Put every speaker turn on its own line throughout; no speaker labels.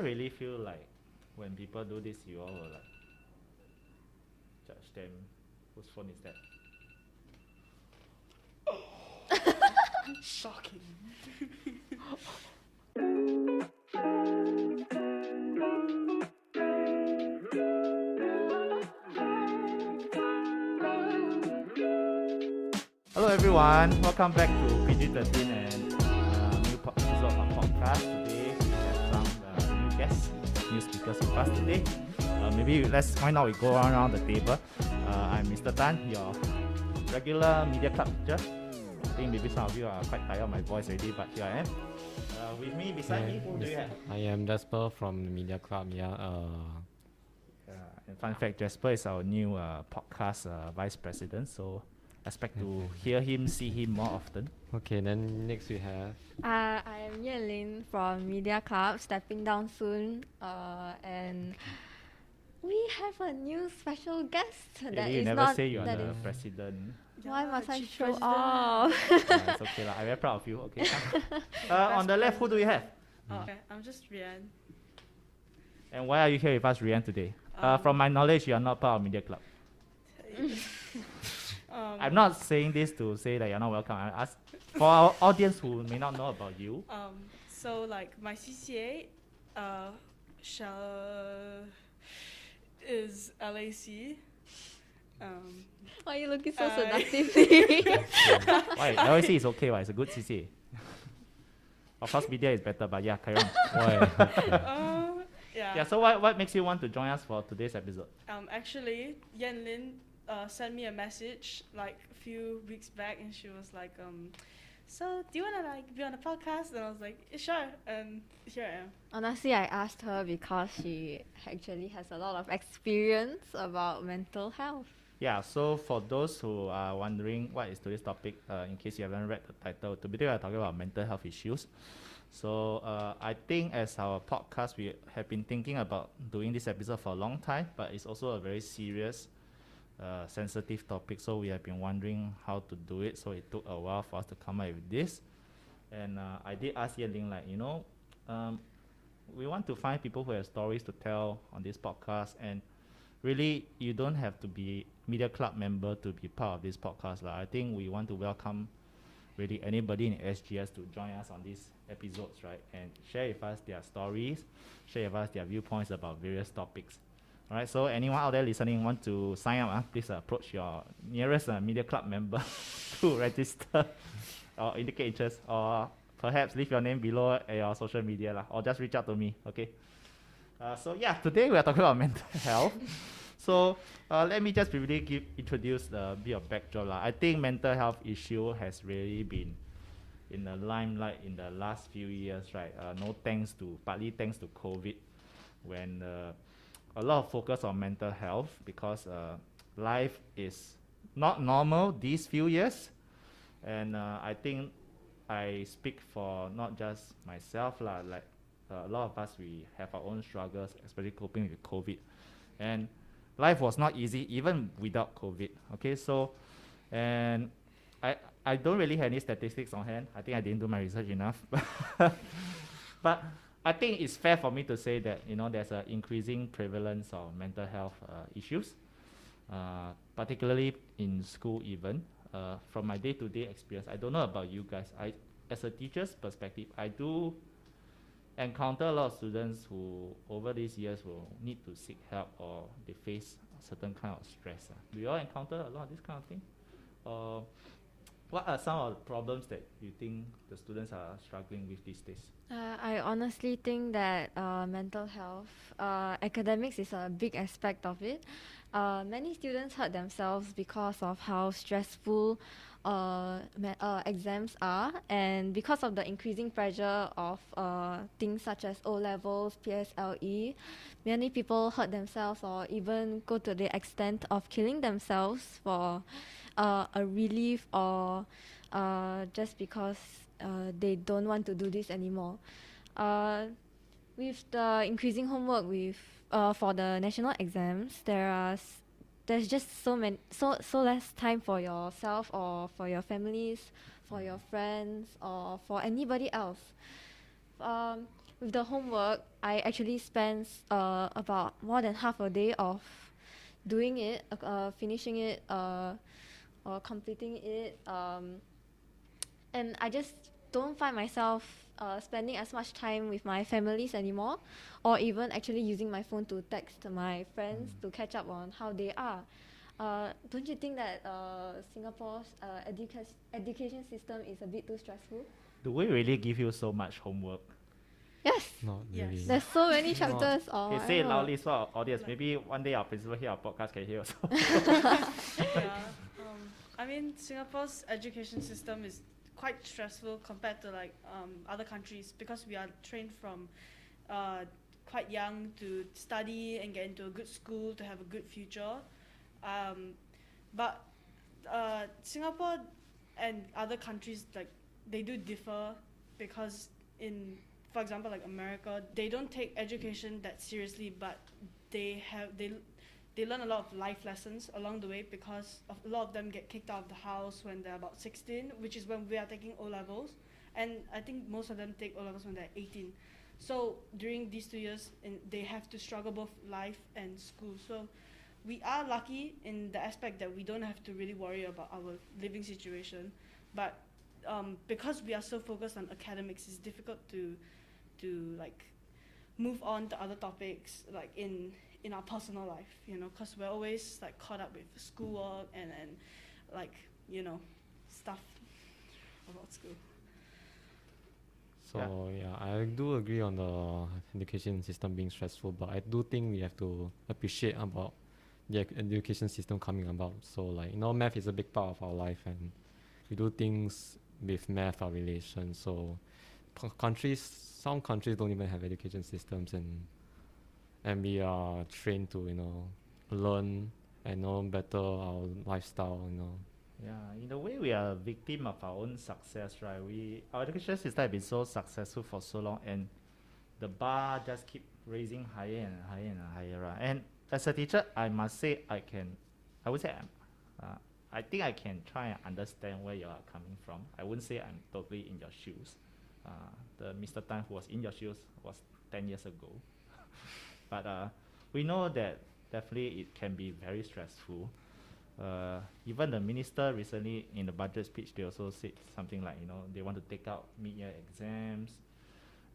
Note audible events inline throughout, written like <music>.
I really feel like when people do this, you all will like judge them. Whose phone is that?
Shocking.
Hello everyone, welcome back to PG13 and guests, new speakers with us today. Uh, maybe let's why not we go around the table. Uh, I'm Mr. Tan, your regular media club teacher. I think maybe some of you are quite tired of my voice already, but here I am. Uh, with me, beside me, who do you have?
I am Jasper from the Media Club. Yeah. Uh,
Uh, fun fact, Jasper is our new uh, podcast uh, vice president, so expect to hear him, see him more often.
okay. Then next we have.
Uh, I am Yelin from Media Club, stepping down soon. Uh, and we have a new special guest that
Really, you
is
never
not
say you are
that
the
is-
president.
Why
Yeah,
must I show
president.
off? <laughs>
uh, it's okay lah. I'm very proud of you. Okay. <laughs> uh, on the left, who do we have?
Oh, okay, I'm just Rian.
And why are you here with us, Rian, today? uh,
Um,
from my knowledge, you are not part of Media Club. <laughs>
um,
I'm not saying this to say that you're not welcome. I ask for our audience who may not know about you.
Um, so like my CCA, uh, shall is LAC. Um,
Why are you looking so seductively? <laughs>
Why? LAC is okay. Why? It's a good CCA. Of course, media is better, but yeah, carry on.
Why?
uh, <laughs> yeah.
Yeah. So what what makes you want to join us for today's episode?
Um, actually, Yan Lin uh, sent me a message like a few weeks back, and she was like, um, "So do you wanna like be on a podcast?" And I was like, "Sure." And here I am.
Honestly, I asked her because she actually has a lot of experience about mental health.
Yeah, so for those who are wondering what is today's topic, uh, in case you haven't read the title, today we are talking about mental health issues. So uh, I think as our podcast, we have been thinking about doing this episode for a long time, but it's also a very serious, uh, sensitive topic. So we have been wondering how to do it. So it took a while for us to come up with this. And uh, I did ask Yeling, like, you know, um, we want to find people who have stories to tell on this podcast and really you don't have to be media club member to be part of this podcast lah. I think we want to welcome really anybody in SGS to join us on these episodes right and share with us their stories share with us their viewpoints about various topics alright so anyone out there listening want to sign up ah, please approach your nearest uh, media club member <laughs> to register <laughs> or indicate interest or perhaps leave your name below at your social media lah, or just reach out to me okay uh, so yeah, today we are talking <laughs> about mental health. So uh, let me just briefly give introduce a bit of backdrop. lah. I think mental health issue has really been in the limelight in the last few years, right? Uh, no thanks to partly thanks to COVID, when uh, a lot of focus on mental health because uh, life is not normal these few years, and uh, I think I speak for not just myself lah, like uh, a lot of us we have our own struggles, especially coping with COVID, and life was not easy even without COVID. Okay, so and I I don't really have any statistics on hand. I think I didn't do my research enough, <laughs> but I think it's fair for me to say that you know there's an increasing prevalence of mental health uh, issues, uh, particularly in school even. Uh, from my day-to-day experience, I don't know about you guys. I, as a teacher's perspective, I do encounter a lot of students who over these years will need to seek help or they face certain kind of stress. ah. Do you all encounter a lot of this kind of thing? What are some of the problems that you think the students are struggling with these days?
Uh, I honestly think that uh, mental health, uh, academics is a big aspect of it. Uh, many students hurt themselves because of how stressful uh, uh, exams are, and because of the increasing pressure of things such as O levels, PSLE, many people hurt themselves or even go to the extent of killing themselves for uh, a relief or uh, just because uh, they don't want to do this anymore. Uh, with the increasing homework with uh, for the national exams, there are s- there's just so many so so less time for yourself or for your families, for your friends or for anybody else. Um, with the homework, I actually spend uh, about more than half a day of doing it, uh, finishing it, uh, or completing it. Um, and I just don't find myself uh, spending as much time with my families anymore, or even actually using my phone to text my friends
Mm.
to catch up on how they are. Uh, don't you think that uh, Singapore's uh, educa- education system is a bit too stressful?
Do we really give you so much homework?
Yes,
Not
Yes.
really.
there's so many chapters. or
Okay, say it loudly so our audience.
Like-
Maybe one day our principal here, our podcast can hear also. <laughs>
yeah. I mean, Singapore's education system is quite stressful compared to like um, other countries because we are trained from uh, quite young to study and get into a good school to have a good future. Um, but uh, Singapore and other countries like they do differ because in for example like America they don't take education that seriously but they have they they learn a lot of life lessons along the way because of, a lot of them get kicked out of the house when they're about 16 which is when we are taking O levels and I think most of them take O levels when they're 18 so during these two years in, they have to struggle both life and school. So we are lucky in the aspect that we don't have to really worry about our living situation. But um, because we are so focused on academics it's difficult to to like move on to other topics like in in our personal life you know because we're always like caught up with schoolwork and and like you know stuff about school
So yeah. I do agree on the education system being stressful, but I do think we have to appreciate about the education system coming about. So like you know, math is a big part of our life, and we do things with math or relation. So countries, some countries don't even have education systems, and and we are trained to you know learn and know better our lifestyle. You know,
Yeah, in a way, we are a victim of our own success, right? We our education system has been so successful for so long, and the bar just keep raising higher and higher and higher, right? And as a teacher, I must say I can, I would say I'm, uh, I think I can try and understand where you are coming from. I wouldn't say I'm totally in your shoes. Uh, the Mr. Tan who was in your shoes was ten years ago, <laughs> but uh, we know that definitely it can be very stressful. Uh, even the minister recently in the budget speech, they also said something like, you know, they want to take out mid-year exams,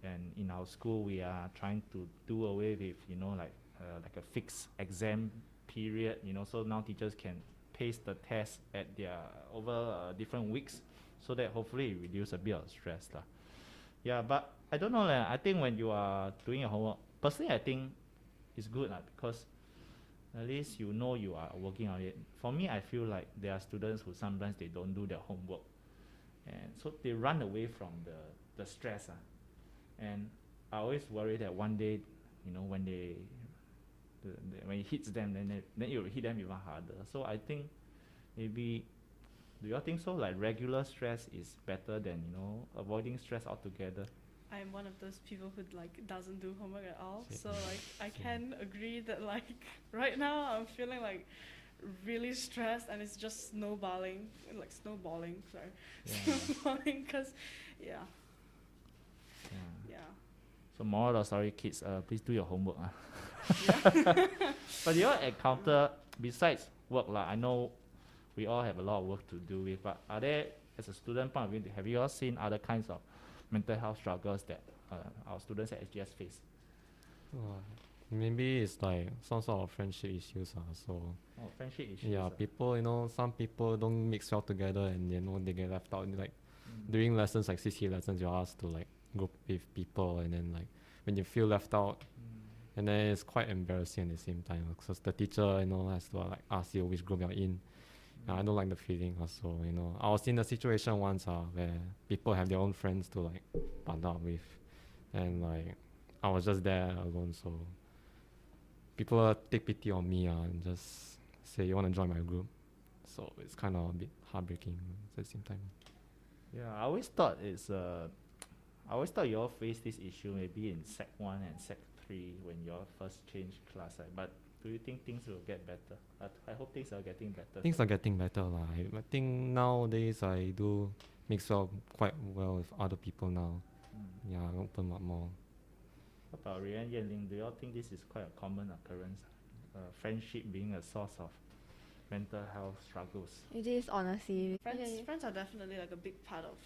and in our school we are trying to do away with, you know, like uh, like a fixed exam period, you know, so now teachers can pace the test at their over uh, different weeks, so that hopefully it reduce a bit of stress lah. Yeah, but I don't know lah. I think when you are doing your homework, personally, I think it's good lah because at least you know you are working on it. For me, I feel like there are students who sometimes they don't do their homework, and so they run away from the the stress. Ah. And I always worry that one day, you know, when they, the, the, when it hits them, then they, then it will hit them even harder. So I think maybe, do you all think so? Like regular stress is better than you know avoiding stress altogether.
I'm one of those people who like doesn't do homework at all. So like I can agree that like <laughs> right now I'm feeling like really stressed and it's just snowballing, like snowballing. Sorry,
Yeah. <laughs>
snowballing because yeah,
yeah.
yeah.
So moral of story, kids, uh, please do your homework. Ah. <laughs> But you all encounter besides work lah. I know we all have a lot of work to do with. But are there, as a student point of view, have you all seen other kinds of mental health struggles that uh, our students at SGS face?
Uh, maybe it's like some sort of friendship issues. Uh, so
Oh, friendship issues.
yeah,
ah.
people you know some people don't mix well together and you know they get left out. Like
Mm.
during lessons like CC lessons, you're asked to like group with people and then like when you feel left out,
Mm.
and then it's quite embarrassing at the same time because the teacher you know has to like ask you which group you're in. I don't like the feeling also, you know. I was in a situation once uh, where people have their own friends to like up with and like I was just there alone so people take pity on me uh, and just say you wanna join my group. So it's kinda a bit heartbreaking at the same time.
Yeah, I always thought it's uh, I always thought you all face this issue maybe in Sec one and Sec three when you all first changed class. But do you think things will get better? I, I hope things are getting better.
Things are getting better lah. I, I think nowadays I do mix up quite well with other people now.
Mm.
Yeah, I open up more.
What about Rian Yanling? Do you all think this is quite a common occurrence? Uh, friendship being a source of mental health struggles.
It is honestly.
Friends,
Yeah, yeah.
friends are definitely like a big part of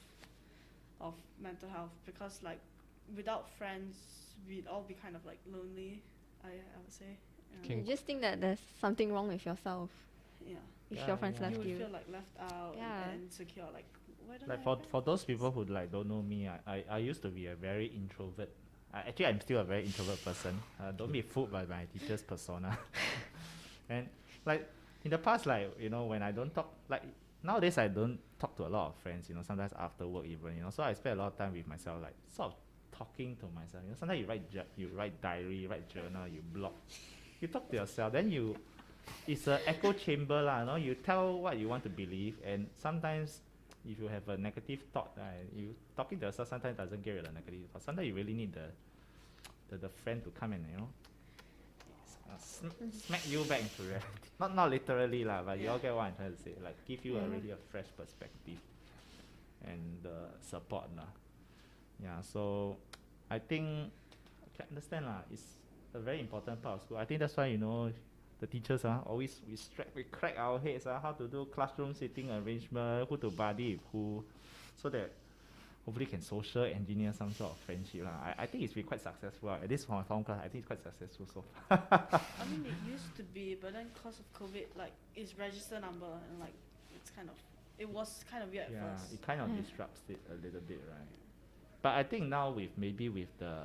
of mental health because like without friends, we'd all be kind of like lonely. I I would say. Yeah.
You just think that there's something wrong with yourself
yeah.
if
Yeah,
your friends
yeah.
You
left
would
you.
feel like left out
Yeah.
and insecure. Like why don't
Like
I
for
have
for those people who like don't know me, I, I, I used to be a very introvert. I, actually, I'm still a very introvert person. Uh, don't be fooled by my teacher's persona. <laughs> and like in the past, like you know, when I don't talk, like nowadays I don't talk to a lot of friends. You know, sometimes after work even. You know, so I spend a lot of time with myself, like sort of talking to myself. You know, sometimes you write you write diary, you write journal, you blog, you talk to yourself. Then you, it's an echo chamber lah. You know, you tell what you want to believe, and sometimes if you have a negative thought, right, you talking to yourself sometimes doesn't get rid of the negative thought. Sometimes you really need the, the, the friend to come and you know, uh, sm- smack you back into reality. <laughs> Not not literally lah, but you all get what I'm trying to say. Like give you a
Mhm.
really a fresh perspective, and the support lah. Yeah, so I think I can understand lah. It's a very important part of school. I think that's why you know the teachers ah always we strike we crack our heads ah how to do classroom seating arrangement, who to buddy with who, so that hopefully can social engineer some sort of friendship lah. I, I think it's been quite successful. ah. At least for my form class, I think it's quite successful so far.
I mean, it used to be, but then because of COVID, like it's register number and like it's kind of it was kind of weird
yeah,
at first.
it kind of
Mm.
disrupts it a little bit, right? But I think now with maybe with the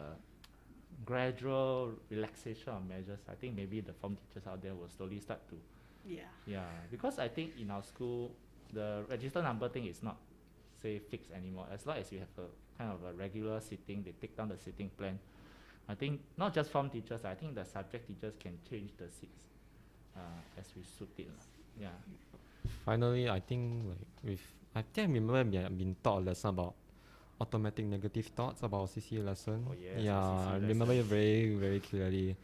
gradual relaxation of measures, I think maybe the form teachers out there will slowly start to
Yeah.
Yeah, because I think in our school, the register number thing is not, say, fixed anymore. As long as you have a kind of a regular sitting, they take down the sitting plan. I think not just form teachers, I think the subject teachers can change the seats uh, as we suit it. Yeah.
Finally, I think like with I think I remember we have been taught a lesson about automatic negative thoughts about CCA lesson.
Oh, yes,
yeah, I remember it very very clearly.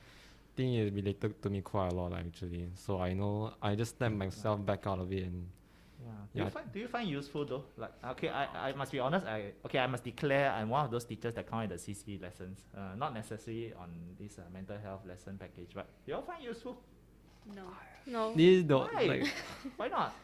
think it related to me quite a lot actually. So I know I just snap myself back out of it and
Yeah. Do
Yeah.
you find do you find useful though? Like okay, I, I must be honest. I okay, I must declare I'm one of those teachers that count in the CC lessons. Uh, not necessarily on this uh, mental health lesson package, but you all find useful.
No.
No.
this is the
Why?
like <laughs>
Why not?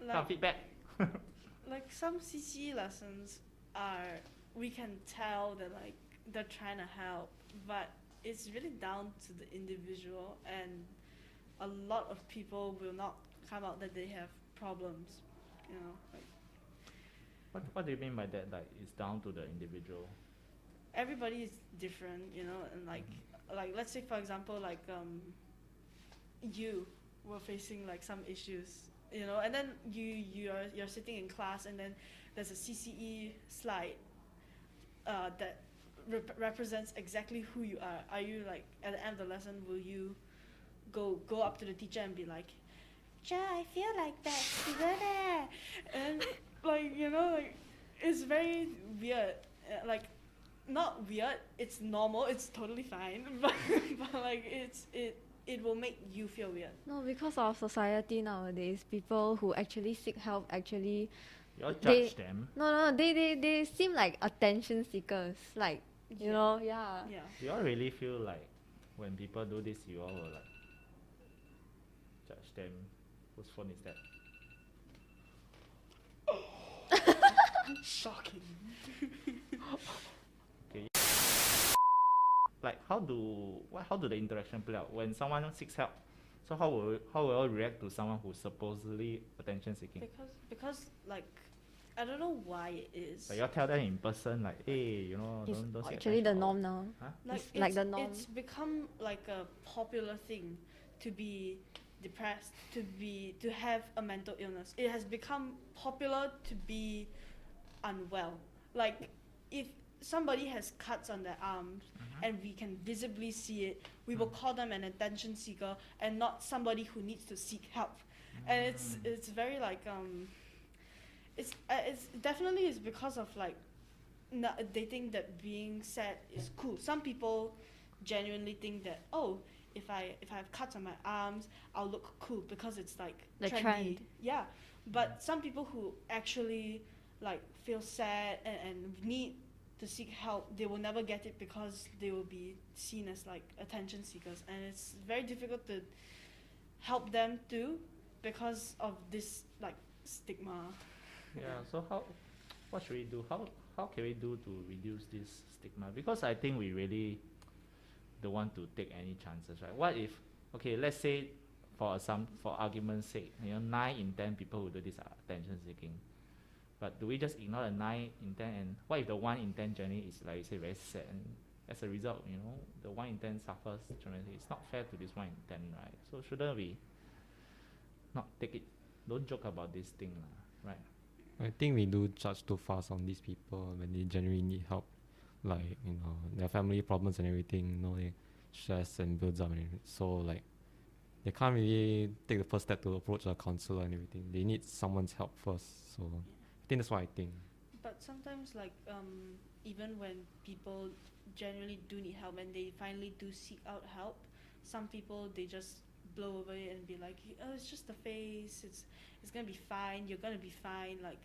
<laughs> Some feedback. <laughs>
like some CC lessons are we can tell that like they're trying to help, but it's really down to the individual and a lot of people will not come out that they have problems. You know, like
What What do you mean by that? Like it's down to the individual.
everybody is different, you know, and like like let's say for example like um you were facing like some issues, you know, and then you you're you're sitting in class and then there's a CCE slide uh, that rep- represents exactly who you are. Are you like at the end of the lesson will you go go up to the teacher and be like, "Cha, I feel like that student eh," and like you know like it's very weird. Uh, like not weird. It's normal. It's totally fine. <laughs> But but like it's it it will make you feel weird.
No, because of society nowadays, people who actually seek help actually
You all
They-
judge them.
no no they they, they seem like attention seekers. Like you
Yeah.
know, yeah.
Yeah.
Do you all really feel like when people do this, you all will like judge them? Whose phone is that? <laughs>
Shocking. <laughs> Okay.
Like how do what how do the interaction play out when someone seeks help? So how will how will you react to someone who's supposedly attention seeking?
Because because like I don't know why it is.
Like you all tell them in person like, hey, you know,
It's
don't don't seek
actually the norm now.
Huh?
like
it's like the norm.
It's become like a popular thing to be depressed, to be to have a mental illness. It has become popular to be unwell. Like if somebody has cuts on their arms
Mhm.
and we can visibly see it, we will
Mm.
call them an attention seeker and not somebody who needs to seek help. And it's
Mm.
it's very like um it's uh, it's definitely is because of like no, they think that being sad is cool. Some people genuinely think that oh, if I if I have cuts on my arms, I'll look cool because it's like
The
trendy.
trend.
Yeah, but some people who actually like feel sad and, and need to seek help, they will never get it because they will be seen as like attention seekers, and it's very difficult to help them too because of this like stigma.
Yeah. So how, what should we do? How how can we do to reduce this stigma? Because I think we really don't want to take any chances, right? What if, okay, let's say for some for argument's sake, you know, nine in ten people who do this are attention seeking. But do we just ignore the nine in ten and what if the one in ten journey is like you say very sad and as a result, you know, the one in ten suffers tremendously. It's not fair to this one in ten, right? So shouldn't we not take it don't joke about this thing, lah, right?
I think we do judge too fast on these people when they genuinely need help, like you know their family problems and everything. You know, they stress and builds up and. So like they can't really take the first step to approach a counselor and everything. They need someone's help first. So think that's what I think.
But sometimes, like, um, even when people generally do need help and they finally do seek out help, some people they just blow over it and be like, "Oh, it's just the face. It's it's gonna be fine. You're gonna be fine." Like,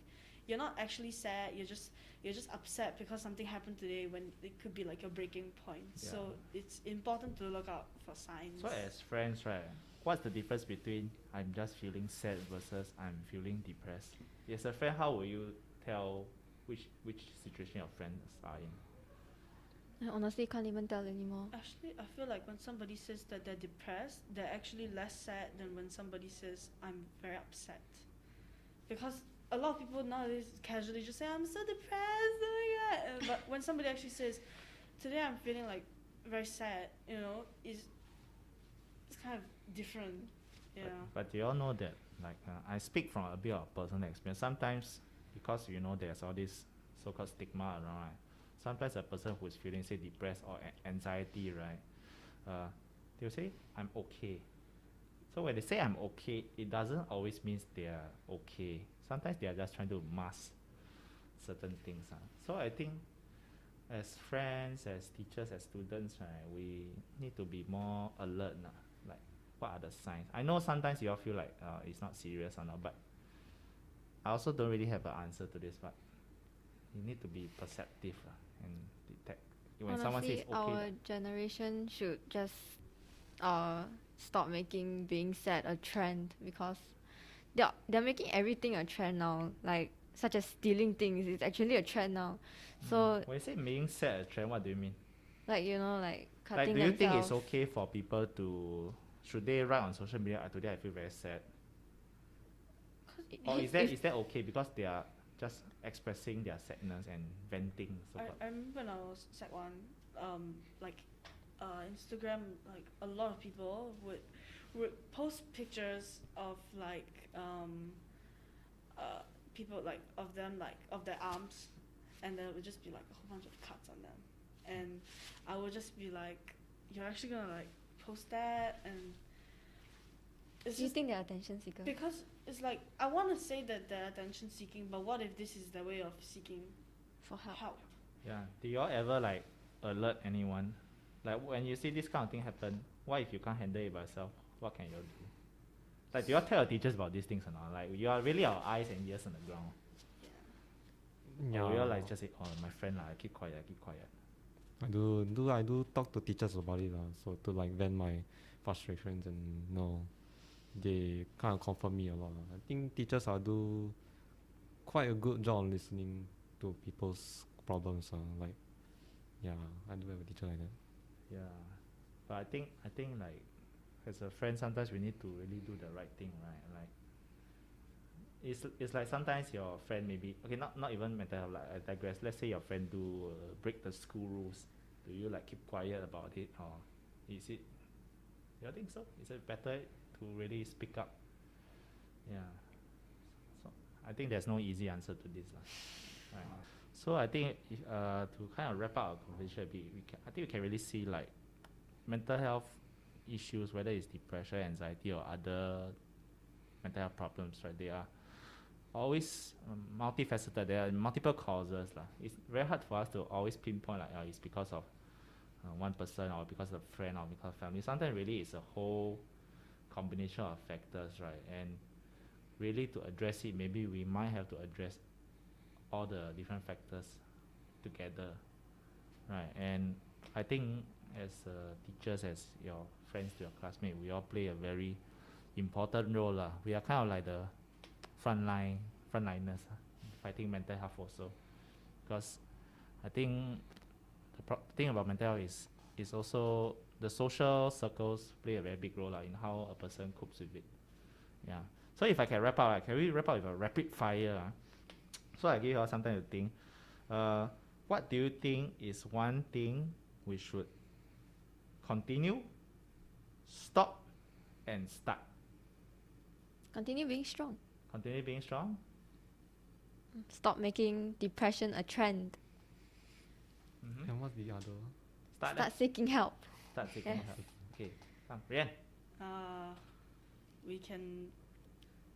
you're not actually sad. You're just you're just upset because something happened today when it could be like a breaking point. So it's important to look out for signs.
So as friends, right, what's the difference between I'm just feeling sad versus I'm feeling depressed? As a friend, how will you tell which which situation your friends are in?
I honestly can't even tell anymore.
Actually, I feel like when somebody says that they're depressed, they're actually less sad than when somebody says, I'm very upset. Because a lot of people nowadays casually just say, I'm so depressed, oh my god. Uh, But when somebody actually says, Today I'm feeling like very sad, you know, it's, it's kind of different. Yeah.
But, but you all know that, like, uh, I speak from a bit of personal experience. Sometimes, because you know there's all this so-called stigma around, right? Sometimes a person who is feeling, say, depressed or anxiety, right? Uh, they'll say, I'm okay. So when they say I'm okay, it doesn't always mean they are okay. Sometimes they are just trying to mask certain things. Uh. So I think as friends, as teachers, as students, right, we need to be more alert. Nah. What are the signs? I know sometimes you all feel like uh, it's not serious or not, but I also don't really have an answer to this. But you need to be perceptive lah and detect when someone says okay.
our generation should just uh stop making being sad a trend because they're they're making everything a trend now. Like such as stealing things, it's actually a trend now. So
Mm. when you say being sad a trend, what do you mean?
like you know like cutting.
Like, do you think it's okay for people to should they write on social media? "Ah, Today I feel very sad. Or is that is that okay because they are just expressing their sadness and venting? So
I? I remember when I was sec one, um, like uh, Instagram, like a lot of people would would post pictures of like um, uh, people like of them like of their arms, and there would just be like a whole bunch of cuts on them, and I would just be like, "You're actually gonna like post that?" And it's
Do you think they're attention seekers?
because it's like I want to say that they're attention seeking, but what if this is their way of seeking
For help.
help?
Yeah. Do you all ever like alert anyone? Like when you see this kind of thing happen, what if you can't handle it by yourself? What can you all do? Like do you all tell your teachers about these things or not? Like you are really our eyes and ears on the ground.
Yeah.
Or you all like just say, Oh my friend lah, keep quiet, keep quiet.
I do do I do talk to teachers about it lah, so to like vent my frustrations and you know they kind of comfort me a lot. I think teachers are do quite a good job listening to people's problems. Uh, like yeah, I do have a teacher like that.
Yeah. But I think I think like as a friend sometimes we need to really do the right thing, right? Like it's it's like sometimes your friend maybe okay not not even mental health like I digress. Let's say your friend do uh, break the school rules. Do you like keep quiet about it or is it you think so? Is it better to really speak up? Yeah. So I think there's no easy answer to this. Right. So I think if, uh, to kind of wrap up our conversation a bit, we can, I think we can really see like mental health issues, whether it's depression, anxiety, or other mental health problems, right? They are always um, multifaceted. There are multiple causes. lah. It's very hard for us to always pinpoint like, oh, it's because of uh, one person or because of friend or because of family. Sometimes really it's a whole combination of factors, right? And really to address it, maybe we might have to address all the different factors together right? And I think as uh, teachers, as your friends, to your classmates, we all play a very important role. lah. We are kind of like the frontline, frontliners ah, fighting mental health also. Because I think the pro- thing about mental health is, is also the social circles play a very big role lah in how a person copes with it. Yeah. So if I can wrap up, can we wrap up with a rapid fire? ah? <tsk> So I give you all some time to think. Uh, what do you think is one thing we should continue, stop, and start?
Continue being strong.
Continue being strong.
Stop making depression a trend.
Mm-hmm.
And what's the other?
Start.
Start seeking help.
Start seeking
Yes.
help. Okay. Come, Rian.
Uh, we can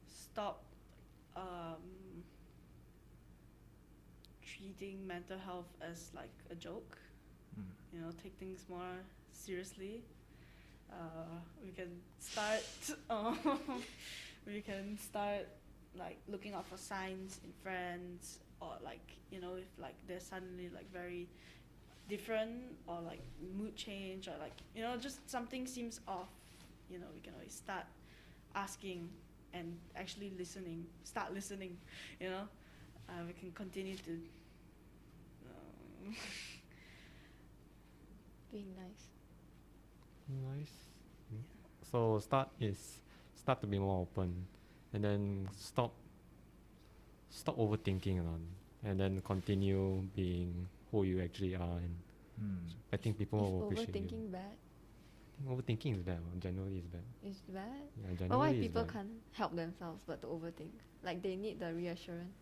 stop um, treating mental health as like a joke.
Mm.
You know, take things more seriously. Uh, we can start. <laughs> Um, we can start like looking out for signs in friends, or like you know, if like they're suddenly like very different, or like mood change, or like you know, just something seems off. You know, we can always start asking and actually listening. Start listening. You know, uh, we can continue to. Um, <laughs>
Being nice.
Nice. So start is start to be more open, and then stop. Stop overthinking on, and then continue being who you actually are. And
Mm.
I think people
is
will appreciate you.
overthinking bad?
I think overthinking is bad. Generally, is bad.
Is bad?
Yeah, generally
But
generally
why people
bad.
can't help themselves but to overthink? Like they need the reassurance.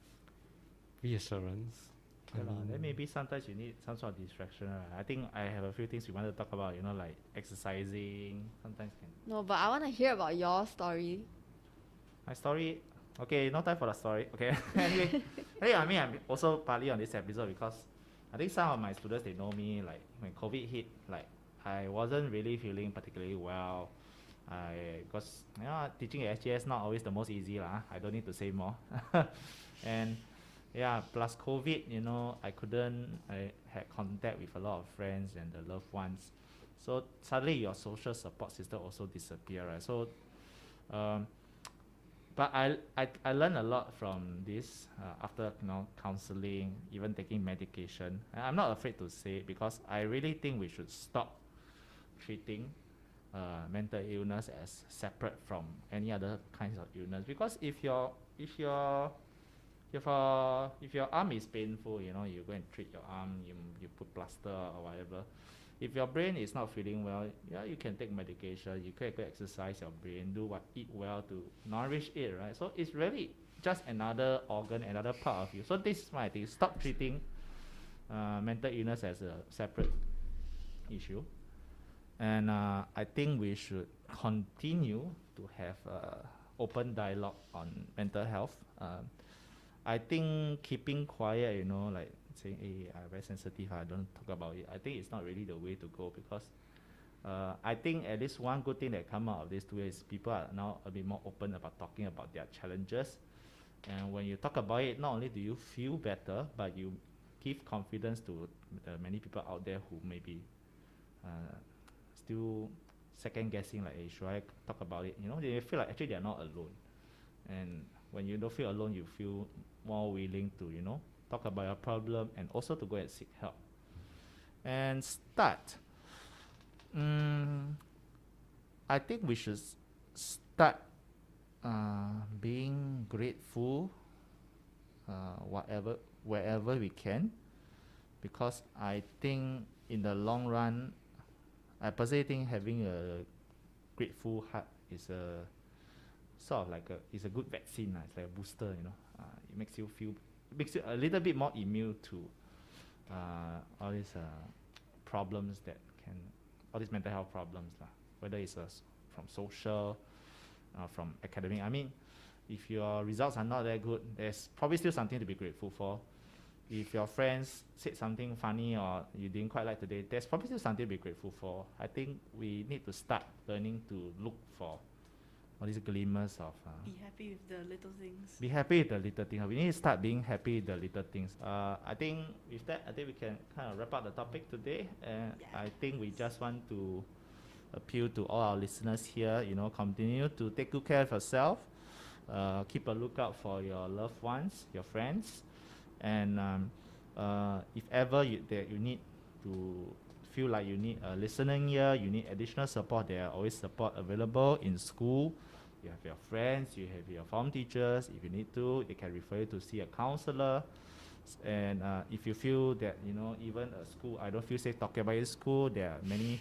reassurance. I
Yeah lah, then maybe sometimes you need some sort of distraction. right? I think I have a few things we want to talk about. You know, like exercising. Sometimes can.
No, but I want to hear about your story.
My story. Okay, no time for the story. Okay. <laughs> anyway, hey, I mean, I'm also partly on this episode because I think some of my students they know me. Like when COVID hit, like I wasn't really feeling particularly well. I because you know teaching at SGS not always the most easy lah. I don't need to say more. <laughs> and yeah, plus COVID, you know, I couldn't. I had contact with a lot of friends and the loved ones. So suddenly your social support system also disappear, right? So, um, but I, I, I learned a lot from this uh, after you know counseling, even taking medication. And I'm not afraid to say because I really think we should stop treating uh, mental illness as separate from any other kinds of illness. Because if your if your if your if your arm is painful, you know, you go and treat your arm, you you put plaster or whatever. If your brain is not feeling well, yeah, you can take medication. You can exercise your brain, do what, eat well to nourish it, right? So it's really just another organ, another part of you. So this is my thing. Stop treating uh, mental illness as a separate issue, and uh, I think we should continue to have uh, open dialogue on mental health. Um, I think keeping quiet, you know, like saying, "Hey, I'm very sensitive. I don't talk about it." I think it's not really the way to go because uh, I think at least one good thing that come out of this two years, people are now a bit more open about talking about their challenges. And when you talk about it, not only do you feel better, but you give confidence to the many people out there who may be uh, still second guessing, like, hey, should I talk about it? You know, they feel like actually they are not alone. And when you don't feel alone, you feel more willing to, you know, talk about your problem and also to go and seek help. And start. Mm, I think we should start uh, being grateful, uh, whatever, wherever we can, because I think in the long run, I personally think having a grateful heart is a sort of like a is a good vaccine. lah. It's like a booster, you know. Uh, it makes you feel makes you a little bit more immune to uh, all these uh, problems that can all these mental health problems lah. Whether it's uh, from social, uh, from academic. I mean, if your results are not that good, there's probably still something to be grateful for. If your friends said something funny or you didn't quite like today, there's probably still something to be grateful for. I think we need to start learning to look for all these glimmers of uh,
Be happy with the little things.
be happy with the little things. We need to start being happy with the little things. Uh, I think with that, I think we can kind of wrap up the topic today. And
Yeah.
I think we just want to appeal to all our listeners here. You know, continue to take good care of yourself. Uh, keep a lookout for your loved ones, your friends, and um, uh, if ever you that you need to feel like you need a listening ear, you need additional support. There are always support available in school. You have your friends, you have your form teachers. If you need to, they can refer you to see a counselor. And uh, if you feel that you know even a school, I don't feel safe talking about your school. There are many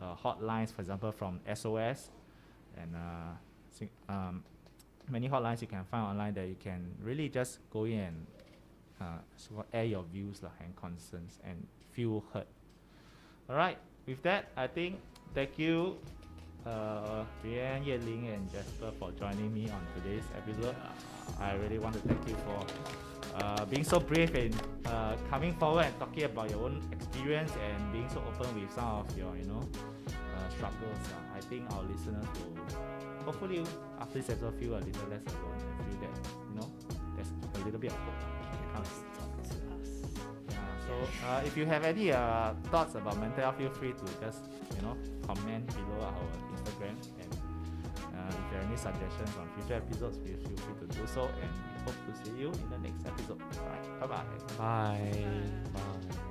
uh, hotlines, for example, from SOS, and uh, um, many hotlines you can find online that you can really just go in and uh, air your views lah and concerns and feel heard. All right, with that, I think thank you, uh, Brianne, Ye Ling, and Jasper for joining me on today's episode. I really want to thank you for uh, being so brave and uh, coming forward and talking about your own experience and being so open with some of your, you know, uh, struggles. Uh, I think our listeners will hopefully after this episode feel a little less alone and feel that, you know, there's a little bit of hope. that comes.
Talk to us.
So uh, if you have any uh, thoughts about mental health, feel free to just you know comment below our Instagram. And uh, if there are any suggestions on future episodes, feel, feel free to do so. And we hope to see you in the next episode. All right, bye bye.
Bye. Bye.